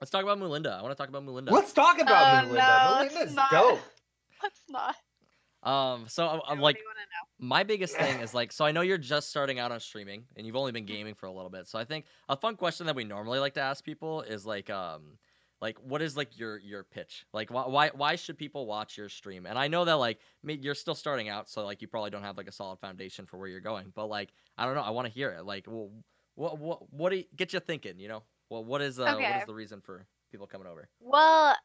Let's talk about Melinda. I want to talk about Melinda. Let's talk about Oh, Melinda. no, let's Melinda's not. dope. Let's not. Um, so I'm, I I'm like, even wanna know. my biggest thing is like, so I know you're just starting out on streaming and you've only been gaming for a little bit. So I think a fun question that we normally like to ask people is like, um, like what is like your your pitch? Like why why why should people watch your stream? And I know that like you're still starting out, so like you probably don't have like a solid foundation for where you're going. But like I don't know, I want to hear it. Like, well, what what what do you, get you thinking? You know, well, what is uh Okay. is the reason for people coming over? Well,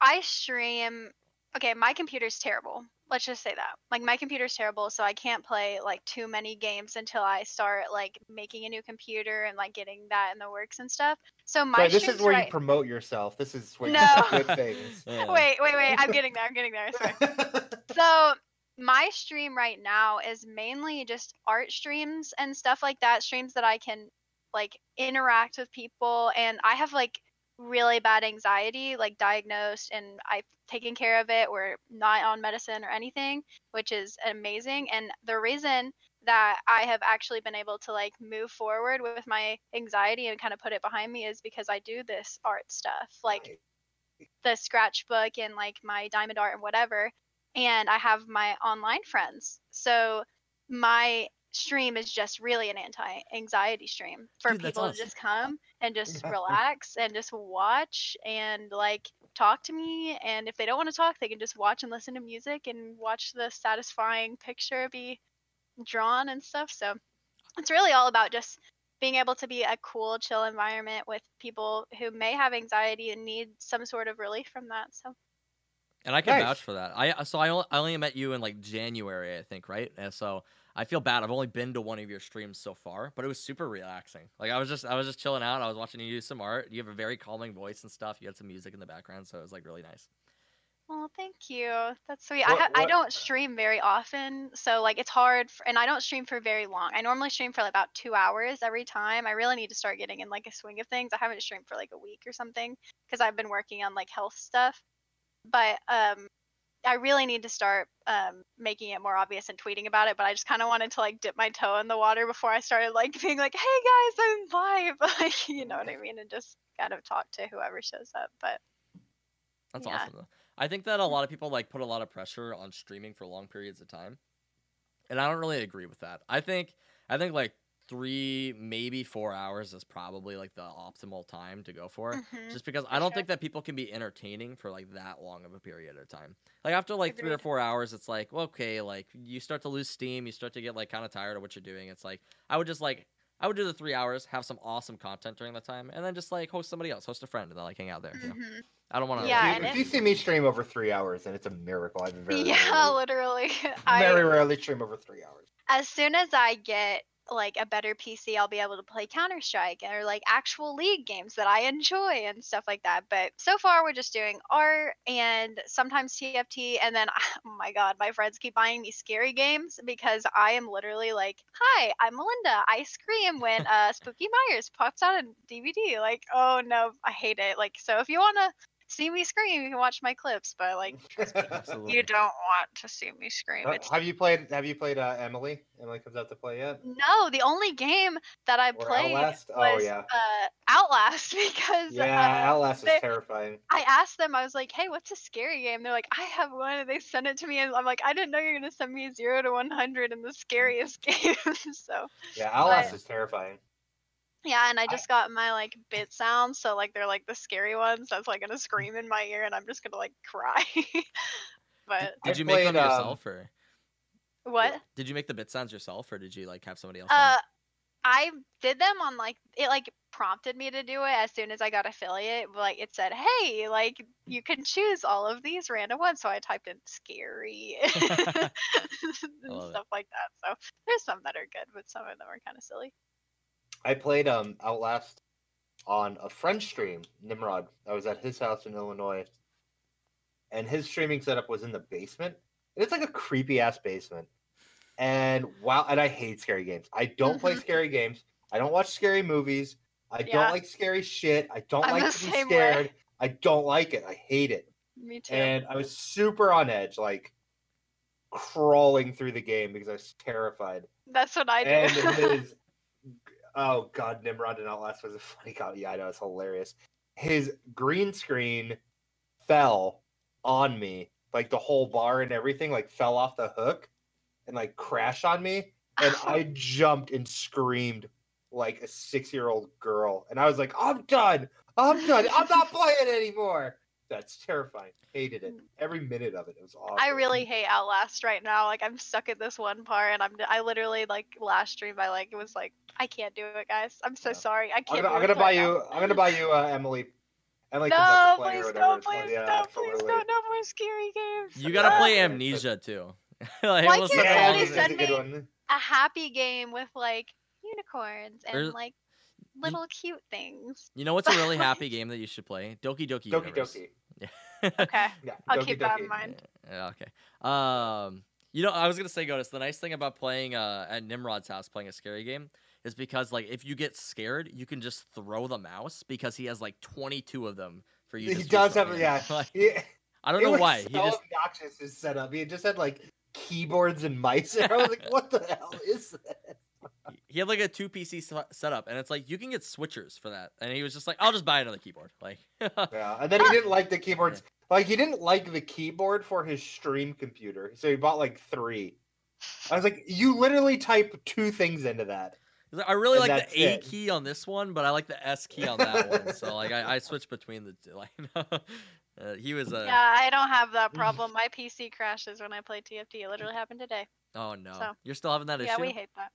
I stream. Okay, my computer's terrible. Let's just say that. Like my computer's terrible, so I can't play like too many games until I start like making a new computer and like getting that in the works and stuff. So my Sorry, this is where right... you promote yourself. This is where No. you do good things. Yeah. Wait, wait, wait. I'm getting there. I'm getting there. Sorry. So my stream right now is mainly just art streams and stuff like that. Streams that I can like interact with people, and I have like really bad anxiety, like diagnosed, and I've taken care of it. We're not on medicine or anything, which is amazing. And the reason that I have actually been able to like move forward with my anxiety and kind of put it behind me is because I do this art stuff, like the scratchbook and like my diamond art and whatever and i have my online friends so my stream is just really an anti-anxiety stream for Dude, that's people to awesome. just come and just relax and just watch and like talk to me and if they don't want to talk they can just watch and listen to music and watch the satisfying picture be drawn and stuff so it's really all about just being able to be a cool chill environment with people who may have anxiety and need some sort of relief from that so And I can Nice. vouch for that. I so I only, I only met you in like January, I think, right? And so I feel bad. I've only been to one of your streams so far, but it was super relaxing. Like I was just I was just chilling out. I was watching you do some art. You have a very calming voice and stuff. You had some music in the background, so it was like really nice. Well, thank you. That's sweet. What- I ha- I don't stream very often, so like it's hard, for, and I don't stream for very long. I normally stream for like, about two hours every time. I really need to start getting in like a swing of things. I haven't streamed for like a week or something because I've been working on like health stuff. But um, I really need to start um making it more obvious and tweeting about it. But I just kind of wanted to like dip my toe in the water before I started like being like, hey guys, I'm live, like you know what I mean, and just kind of talk to whoever shows up. But That's Yeah. awesome. Though. I think that a lot of people like put a lot of pressure on streaming for long periods of time, and I don't really agree with that. I think I think like three, maybe four hours is probably like the optimal time to go for. mhm. just because I don't sure. think that people can be entertaining for like that long of a period of time. Like after like three or four hours, it's like well, okay, like you start to lose steam, you start to get like kind of tired of what you're doing. It's like I would just like I would do the three hours, have some awesome content during that time, and then just like host somebody else, host a friend, and then like hang out there. You know? Mhm. I don't want to. Yeah, if, and you, if you see me stream over three hours, then it's a miracle. I've very Yeah, rarely, literally. very I rarely stream over three hours. as soon as I get like a better PC, I'll be able to play Counter Strike or like actual league games that I enjoy and stuff like that. But so far, we're just doing art and sometimes TFT. And then, oh my god, my friends keep buying me scary games because I am literally like, "Hi, I'm Melinda. I scream when uh, Spooky Myers pops out a DVD." Like, oh no, I hate it. Like, so if you wanna see me scream, you can watch my clips. But like, Absolutely. you don't want to see me scream. It's have you played? Have you played uh, Emily? Emily comes out to play yet? No, the only game that I Or played Outlast? Oh, was yeah. uh, Outlast because Yeah, uh, Outlast is terrifying. I asked them, I was like, "Hey, what's a scary game?" They're like, "I have one," and they sent it to me, and I'm like, "I didn't know you're gonna send me zero to 100 in the scariest game." so Yeah, Outlast but- is terrifying. Yeah, and I I- just got my like bit sounds, so like they're like the scary ones. That's like gonna scream in my ear, and I'm just gonna like cry. but Did I you make them played, um, yourself, or what? did you make the bit sounds yourself, or did you like have somebody else? Uh, them? I did them on like it like prompted me to do it as soon as I got affiliate. Like it said, "Hey, like you can choose all of these random ones." So I typed in "scary" and love it. stuff like that. So there's some that are good, but some of them are kind of silly. I played um Outlast on a friend stream, Nimrod. I was at his house in Illinois, and his streaming setup was in the basement. It's like a creepy ass basement. And wow, and I hate scary games. I don't play Mhm. scary games. I don't watch scary movies. I Yeah. don't like scary shit. I don't I'm like to be same way. scared. I don't like it. I hate it. Me too. And I was super on edge, like crawling through the game because I was terrified. That's what I did. And his oh god, Nimrod and Outlast was a funny copy. Yeah, I know it's hilarious. his green screen fell on me, like the whole bar and everything, like fell off the hook and like crashed on me, and I jumped and screamed like a six-year-old girl, and I was like, "I'm done, I'm done, I'm not playing anymore." That's terrifying. Hated it. Every minute of it. It was awful. I really hate Outlast right now. Like I'm stuck at this one part, and I'm I literally like last stream I like it was like I can't do it, guys. I'm so Yeah. sorry. I I'm can't. gonna, do I'm gonna buy right now. you. I'm gonna buy you, uh, Emily. Emily comes No, play or please whatever. don't, please yeah, don't, please absolutely. don't. No more scary games. You gotta play. Amnesia too. like, Why can't sit somebody it's, and- it's send me- one. a happy game with like unicorns and There's- like little cute things. You know what's a really happy game that you should play? Doki Doki Doki Universe. Doki. Okay, Yeah, I'll Doki keep that in mind. Yeah, okay. Um, you know, I was gonna say, Goatus, the nice thing about playing uh, at Nimrod's house, playing a scary game, is because like if you get scared, you can just throw the mouse because he has like 22 of them for you. He switch does from. have, yeah. Like, yeah. I don't it know was why. So He just obnoxious his setup. He just had like keyboards and mice, and I was like, "What the hell is that?" He had like a two PC setup, and it's like you can get switchers for that. And he was just like, I'll just buy another keyboard. Like, Yeah, and then he didn't like the keyboards. Like he didn't like the keyboard for his stream computer, so he bought like three. I was like, "You literally type two things into that." He's like, I really And like the A it. key on this one, but I like the S key on that one. So like I, I switched between the two. Like uh, he was a Yeah, I don't have that problem. My PC crashes when I play TFT. It literally happened today. oh no, so- you're still having that Yeah, issue. Yeah, we hate that.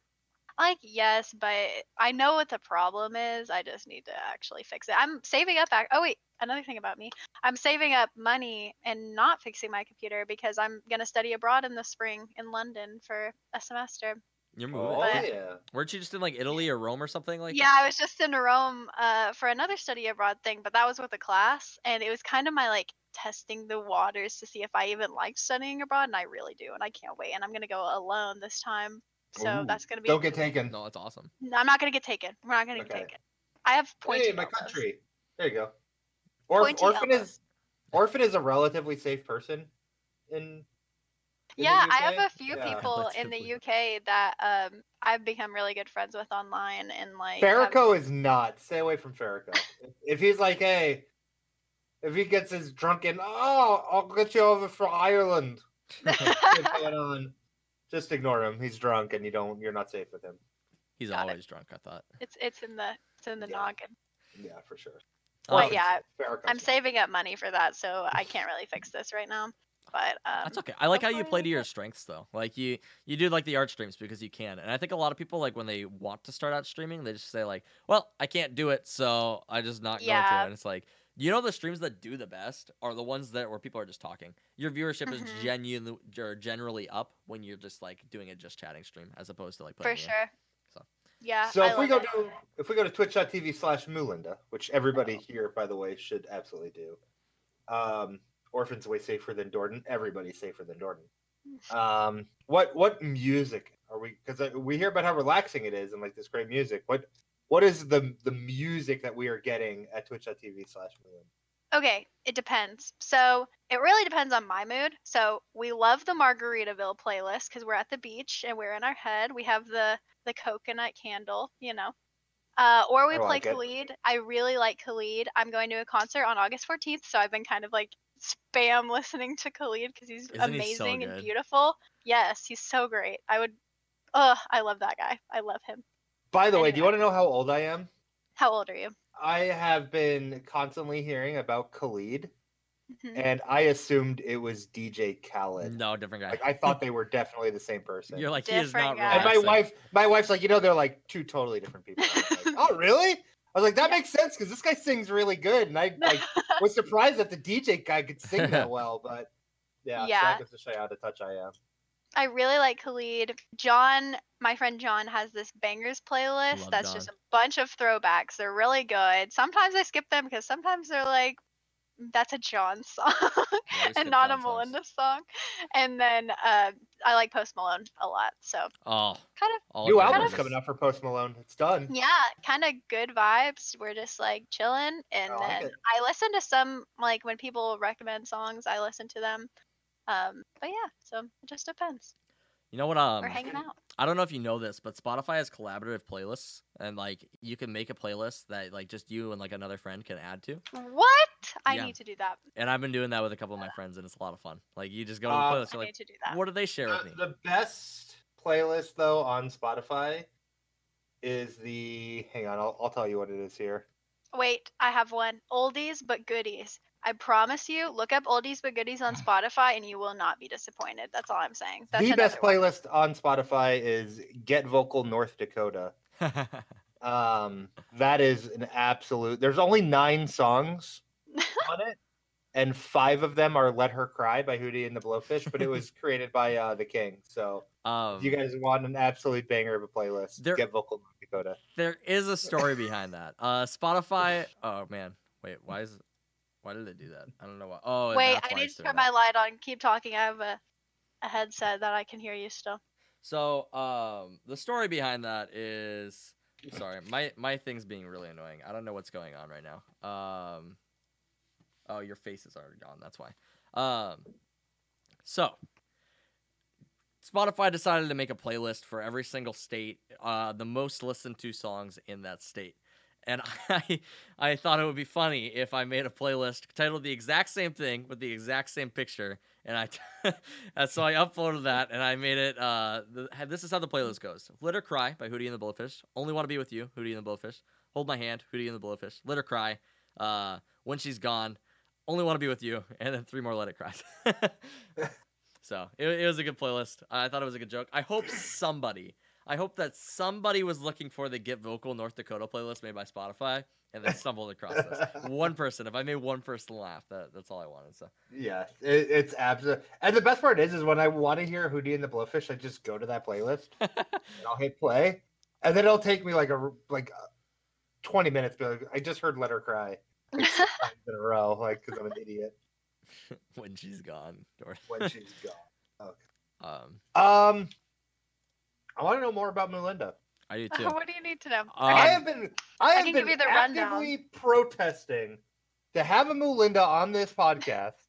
Like yes, but I know what the problem is. I just need to actually fix it. I'm saving up. Ac- oh wait, another thing about me. I'm saving up money and not fixing my computer because I'm gonna study abroad in the spring in London for a semester. You're moving. Oh But- yeah. Weren't you just in like Italy or Rome or something like yeah, I was just in Rome uh, for another study abroad thing, but that was with a class, and it was kind of my like testing the waters to see if I even like studying abroad, and I really do, and I can't wait. And I'm gonna go alone this time, so Ooh, that's gonna be. Don't get taken. No, that's awesome. No, I'm not gonna get taken. We're not gonna Okay. get taken. I have pointy Hey, my elbows. country. There you go. Orph- Pointy Orphan elbows. is Orphan is a relatively safe person in. in the Yeah, I have a few Yeah. people in the UK that um I've become really good friends with online, and like. have- is not. Stay away from Farrakhan. if, if he's like, hey, if he gets his drunken, oh, I'll get you over for Ireland. shit on, just ignore him. He's drunk, and you don't. You're not safe with him. He's Got it. always drunk. I thought. it's it's in the it's in the Yeah. noggin. Yeah, for sure. Oh, But Orphan's yeah, I'm saving up money for that, so I can't really fix this right now. But um, That's okay. I like how you play to your strengths though. Like you you do like the art streams because you can. And I think a lot of people like when they want to start out streaming, they just say like, "Well, I can't do it, so I just not going to." Yeah. And it's like, you know the streams that do the best are the ones that where people are just talking. Your viewership is Mhm. genuinely or generally up when you're just like doing a just chatting stream as opposed to like for playing. a sure. So. Yeah. So I if we go it. to if we go to twitch.tv slash Moolinda, which everybody here, by the way, should absolutely do. Um, Orphan's way safer than Dorton. Everybody's safer than Dorton. Um, what what music are we? Because we hear about how relaxing it is and like this great music. What what is the the music that we are getting at twitch.tv slash Moolinda? Okay, it depends. So it really depends on my mood. So we love the Margaritaville playlist because we're at the beach and we're in our head. We have the the coconut candle, you know. Uh, or we I play like it. Khalid. I really like Khalid. I'm going to a concert on August 14th, so I've been kind of like spam listening to Khalid because he's Isn't he so amazing and beautiful. Yes, he's so great. I would. Ugh, I love that guy. I love him. By the way, do you want to know how old I am? How old are you? I have been constantly hearing about Khalid, Mhm. and I assumed it was DJ Khaled. No, different guy. Like I thought they were definitely the same person. You're like he is not guy. and my relaxing. wife, my wife's like, you know, they're like two totally different people. Like, oh, really? I was like, that makes sense because this guy sings really good, and I like was surprised that the DJ guy could sing that well. But yeah, so Yeah. that goes to show you how to touch I am. I really like Khalid. John, my friend John, has this bangers playlist Love that's just a bunch of throwbacks. They're really good. Sometimes I skip them because sometimes they're like, that's a John song and not a John songs. Melinda song. And then uh, I like Post Malone a lot. So Oh, kind of, New of album's those. coming out for Post Malone. It's done. yeah, kind of good vibes. We're just like chilling. And I like then it. I listen to some, like when people recommend songs, I listen to them. Um, but yeah, so it just depends. You know what? Um, We're hanging out. I don't know if you know this, but Spotify has collaborative playlists, and like you can make a playlist that like just you and like another friend can add to. What? I Yeah. need to do that. And I've been doing that with a couple of my friends, and it's a lot of fun. Like you just go to the Uh, playlist, I you're need like, to do that. what do they share with me? The, the best playlist though on Spotify is the. Hang on, I'll, I'll tell you what it is here. Wait, I have one. Oldies but goodies. I promise you, look up oldies but goodies on Spotify and you will not be disappointed. That's all I'm saying. That's the best one. playlist on Spotify is Get Vocal North Dakota. Um, that is an absolute. There's only nine songs on it, and five of them are "Let Her Cry" by Hootie and the Blowfish. But it was created by uh, the King. So um, if you guys want an absolute banger of a playlist, There- Get Vocal North Dakota. there is a story behind that. Uh, Spotify. Oh man, wait, why is why did it do that? I don't know why. Oh, Wait, I need to turn my light on. Keep talking. I have a, a headset that I can hear you still. So, um, the story behind that is sorry, my my thing's being really annoying. I don't know what's going on right now. Um, oh, your face is already gone. That's why. Um, so Spotify decided to make a playlist for every single state, uh, the most listened to songs in that state. And I, I thought it would be funny if I made a playlist titled the exact same thing with the exact same picture, and I, and so I uploaded that and I made it. Uh, the, this is how the playlist goes: "Let Her Cry" by Hootie and the Blowfish, "Only Want to Be with You" Hootie and the Blowfish, "Hold My Hand" Hootie and the Blowfish, "Let Her Cry," uh, "When She's Gone," "Only Want to Be with You," and then three more "Let It Cry." so it, it was a good playlist. I thought it was a good joke. I hope somebody, I hope that somebody was looking for the Get Vocal North Dakota playlist made by Spotify and they stumbled across this. One person. If I made one person laugh, that, that's all I wanted. So. Yeah, it, it's absolute. And the best part is, is when I want to hear Hootie and the Blowfish, I just go to that playlist and I'll hit play, and then it'll take me like a like uh, twenty minutes. But like, I just heard "Let Her Cry" like, six times in a row, like because I'm an idiot when she's gone. Or, when she's gone. um, Um, I want to know more about Melinda. I do too. what do you need to know? Um, I have been I have can been give you rundown. actively protesting to have a Melinda on this podcast.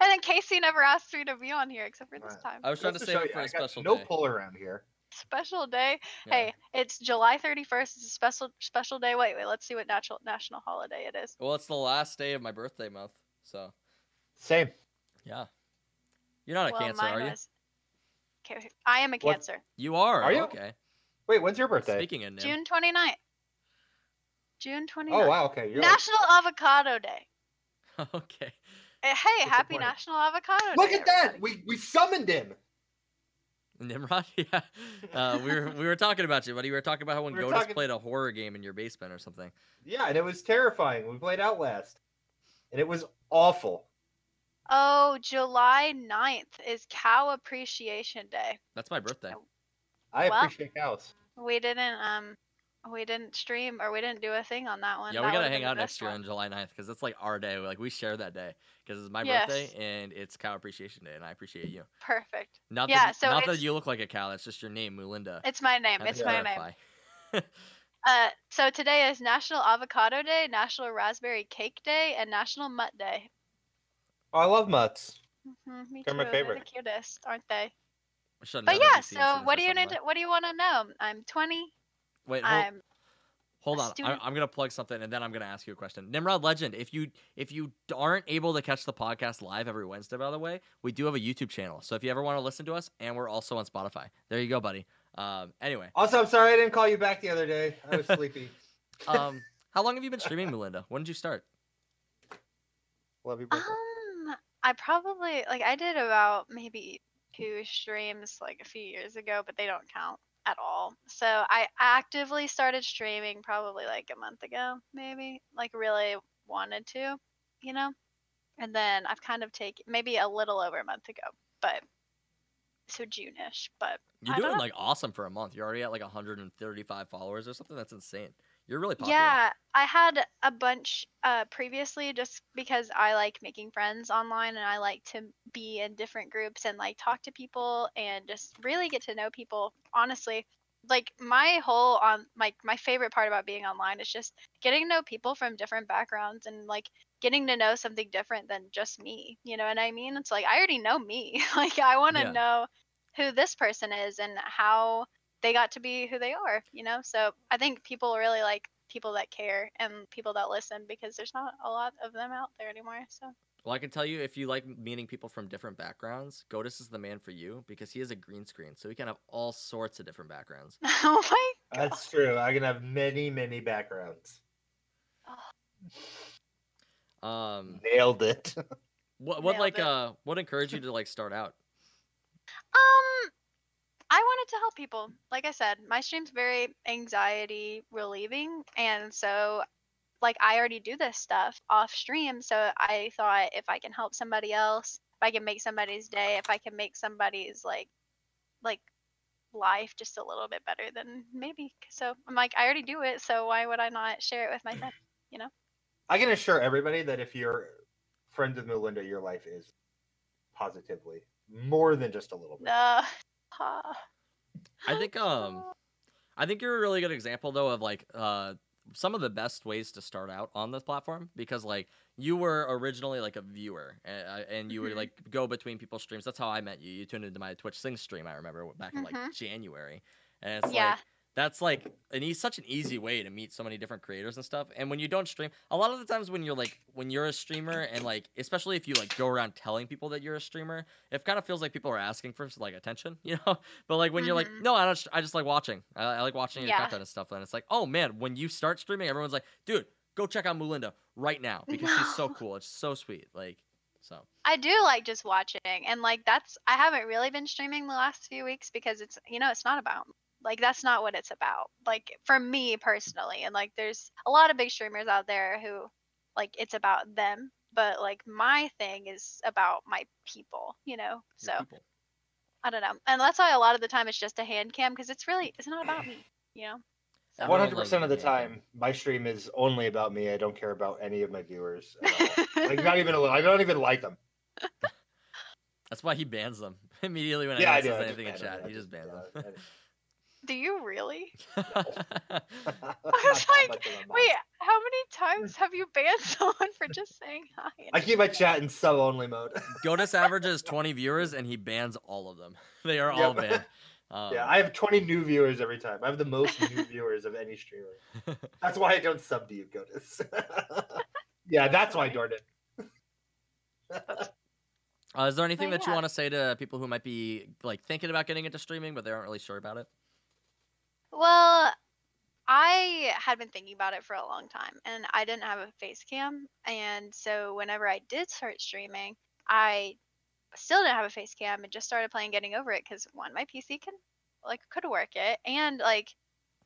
And then Casey never asked me to be on here except for this Right. time. I was trying to Just save show it you, for I a got special no day. pull around here. Special day. Yeah. Hey, it's July 31st. It's a special special day. Wait, wait. Let's see what national national holiday it is. Well, it's the last day of my birthday month, so Same. yeah. You're not a well, cancer, are you? was. Okay, I am a What- Cancer. You are. Are you? Okay. Wait, when's your birthday? Speaking of Nim, June 29th. June 29th. Oh wow, okay. You're like, National Avocado Day. okay. Eh, Hey, the happy? National Avocado look Day. at that. everybody. We we summoned him. Nimrod, yeah. Uh, we were we were talking about you, buddy. We were talking about how when We Goatus talking- played a horror game in your basement or something. Yeah, and it was terrifying. We played Outlast, and it was awful. Oh, July 9th is Cow Appreciation Day. That's my birthday. I Well- appreciate cows. We didn't um we didn't stream or we didn't do a thing on that one. Yeah, That we gotta hang out next year one. on July 9th because it's like our day. Like we share that day because it's my Yes. birthday and it's Cow Appreciation Day, and I appreciate you. Perfect. Not Yeah, that so not that you look like a cow. That's just your name, Moolinda. It's my name. It's my name. Uh, so today is National Avocado Day, National Raspberry Cake Day, and National Mutt Day. Oh, I love mutts. hmm me They're my too. favorite. the cutest, aren't they? But yeah. So what do you need? To, what do you want to know? I'm 20. Wait, hold, I'm hold on. I'm. I'm gonna plug something and then I'm gonna ask you a question. Nimrod Legend, if you if you aren't able to catch the podcast live every Wednesday, by the way, we do have a YouTube channel. So if you ever want to listen to us, and we're also on Spotify. There you go, buddy. Um, anyway, Also, I'm sorry I didn't call you back the other day. I was sleepy. um, how long have you been streaming, Melinda? When did you start? love you, brother. Um, I probably like I did about maybe two streams like a few years ago, but they don't count at all. So I actively started streaming probably like a month ago, maybe like really wanted to, you know. And then I've kind of taken maybe a little over a month ago, but so June-ish. But You're I doing like awesome for a month. You're already at like 135 followers or something. That's insane. You're really popular. Yeah, I had a bunch uh, previously just because I like making friends online and I like to be in different groups and like talk to people and just really get to know people. Honestly, like my whole on my my favorite part about being online is just getting to know people from different backgrounds and like getting to know something different than just me. You know what I mean? It's like I already know me. like I want to Yeah. know who this person is and how they got to be who they are, you know? So I think people really like people that care and people that listen because there's not a lot of them out there anymore. So Well, I can tell you if you like meeting people from different backgrounds, Goatus is the man for you because he has a green screen, so he can have all sorts of different backgrounds. oh my god. That's true. I can have many, many backgrounds. Um, Nailed it. what what Nailed like it. uh what encouraged you to like start out? Um, I wanted to help people. Like I said, my stream's very anxiety relieving, and so like I already do this stuff off stream. So I thought if I can help somebody else, if I can make somebody's day, if I can make somebody's like like life just a little bit better, then maybe. So I'm like, I already do it, so why would I not share it with my friends? You know? I can assure everybody that if you're friends with Melinda, your life is positively more than just a little bit. Ah. I think um I think you're a really good example though of like uh some of the best ways to start out on this platform because like you were originally like a viewer and, and you would Mhm. like go between people's streams. That's how I met you. You tuned into my Twitch Sing stream. I remember back in like Mhm. January, and it's Yeah. like that's like an e- such an easy way to meet so many different creators and stuff. And when you don't stream, a lot of the times when you're like when you're a streamer and like especially if you like go around telling people that you're a streamer, it kind of feels like people are asking for like attention, you know. But like when you're like, Mhm. no, I don't. I just like watching. I, I like watching your Yeah. content and stuff. And it's like, oh man, when you start streaming, everyone's like, dude, go check out Moolinda right now because she's so cool. It's so sweet. Like, so I do like just watching, and like that's I haven't really been streaming the last few weeks because it's you know it's not about like that's not what it's about. Like for me personally, and like there's a lot of big streamers out there who like it's about them, but like my thing is about my people, you know. your So people. I don't know, and that's why a lot of the time it's just a hand cam because it's really it's not about me, you know. So Everyone One loves hundred percent of the the time, my stream is only about me. I don't care about any of my viewers. At all. like not even a little. I don't even like them. That's why he bans them immediately when Yeah, I anyone do. says I anything in chat. yeah, He just bans yeah, them. do you really? I- I was like, much of a monster. Wait, how many times have you banned someone for just saying hi? I keep my chat in sub only mode. Goatus averages 20 viewers and he bans all of them. They are all banned. Um, yeah, I have twenty new viewers every time. I have the most new viewers of any streamer. That's why I don't sub to you, Goatus. yeah, that's why, Jordan. uh, is there anything But that you want to say to people who might be like thinking about getting into streaming but they aren't really sure about it? Well, I had been thinking about it for a long time and I didn't have a face cam. And so whenever I did start streaming, I still didn't have a face cam and just started playing Getting Over It because one, my PC can like could work it. And like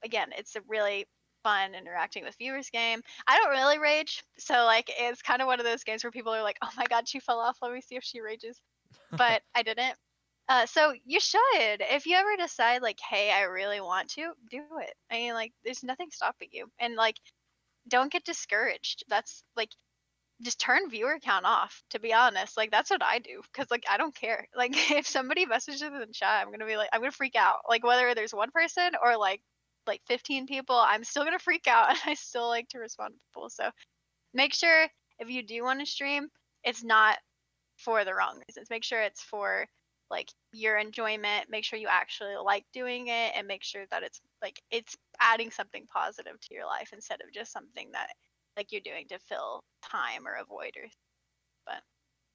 again, it's a really fun interacting with viewers game. I don't really rage. So like it's kind of one of those games where people are like, oh my god, she fell off. Let me see if she rages. But I didn't. Uh, so you should, if you ever decide like, hey, I really want to, do it. I mean, like, there's nothing stopping you, and like, don't get discouraged. That's like, just turn viewer count off. To be honest, like that's what I do, cause like I don't care. Like if somebody messages in the chat, I'm gonna be like, I'm gonna freak out. Like whether there's one person or like like 15 people, I'm still gonna freak out, and I still like to respond to people. So make sure if you do want to stream, it's not for the wrong reasons. Make sure it's for like your enjoyment make sure you actually like doing it and make sure that it's like it's adding something positive to your life instead of just something that like you're doing to fill time or avoid or but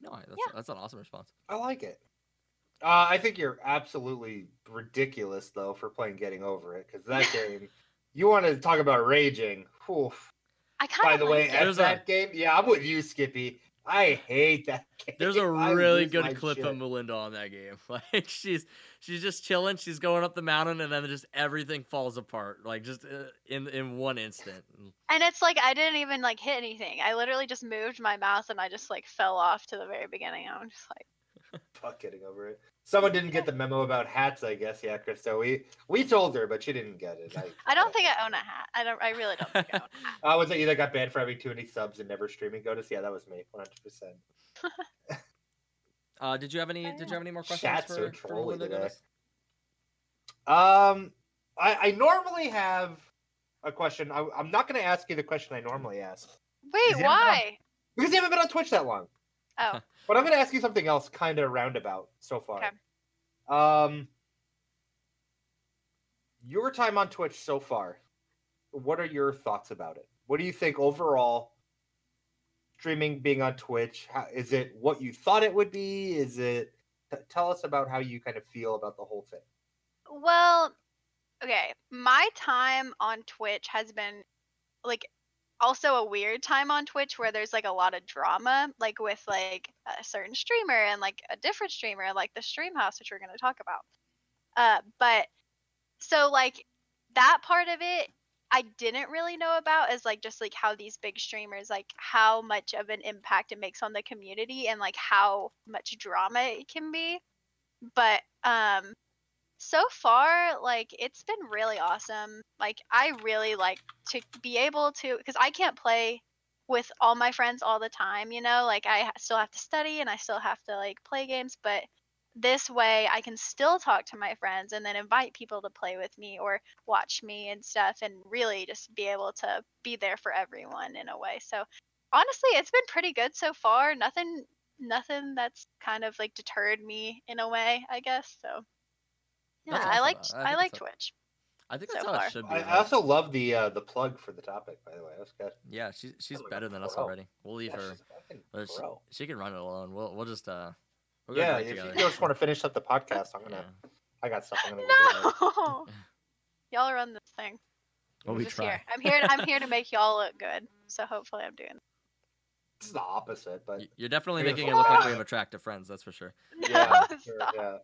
No, that's, Yeah. that's an awesome response. I like it. Uh, I think you're absolutely ridiculous though for playing Getting Over It because that game. You want to talk about raging? Oof. i kind By of the way, like at it. There's a- that game, yeah, I'm with you, Skippy. I hate that game. There's a really good clip shit. of Melinda on that game. Like she's she's just chilling. She's going up the mountain, and then just everything falls apart, like just uh, in in one instant. and it's like i didn't even like hit anything i literally just moved my mouse and i just like fell off to the very beginning i'm just like Fuck getting over it. Someone didn't get the memo about hats, I guess. Yeah, Christo. We we told her, but she didn't get it. I, i don't think i own a hat i don't i really don't think i own a hat I was it either got banned for having too many subs and never streaming Goatus? Yeah, that was me, 100. percent Uh, did you have any? Did you have any more questions Chat's so for, for today. Um, I, I normally have a question. I, I'm not going to ask you the question I normally ask wait Is he why because you haven't been on Twitch that long. Oh But I'm going to ask you something else, kind of roundabout so far. Okay. Um, your time on Twitch so far. What are your thoughts about it? What do you think overall? Streaming being on Twitch, how, is it what you thought it would be? Is it? t- tell us about how you kind of feel about the whole thing. Well, okay, my time on Twitch has been like also a weird time on Twitch where there's like a lot of drama, like with like a certain streamer and like a different streamer, like the Stream House, which we're gonna talk about. Uh, but so like that part of it, I didn't really know about is like just like how these big streamers, like how much of an impact it makes on the community and like how much drama it can be. But um so far like it's been really awesome like i really like to be able to because i can't play with all my friends all the time you know like i still have to study and i still have to like play games but this way i can still talk to my friends and then invite people to play with me or watch me and stuff and really just be able to be there for everyone in a way. So honestly it's been pretty good so far. Nothing nothing that's kind of like deterred me in a way i guess so yeah, That's I awesome. like I I, like Twitch. I think so that's how far. it should be. I, I also love the uh, the plug for the topic. By the way, that's good. yeah, she's she's I'm better than us pro. already. We'll leave Yeah, her. she's a fucking she, she can run it alone. We'll we'll just uh. We'll Yeah, if together. you just want to finish up the podcast, I'm gonna. I got stuff I'm gonna go do. No, y'all run this thing. Well, I'm we just try. Here. I'm here. I'm here to make y'all look good. So hopefully I'm doing. This is the opposite, but You're definitely Here's making it look like we have attractive friends. That's for sure. No, yeah, sure, yeah.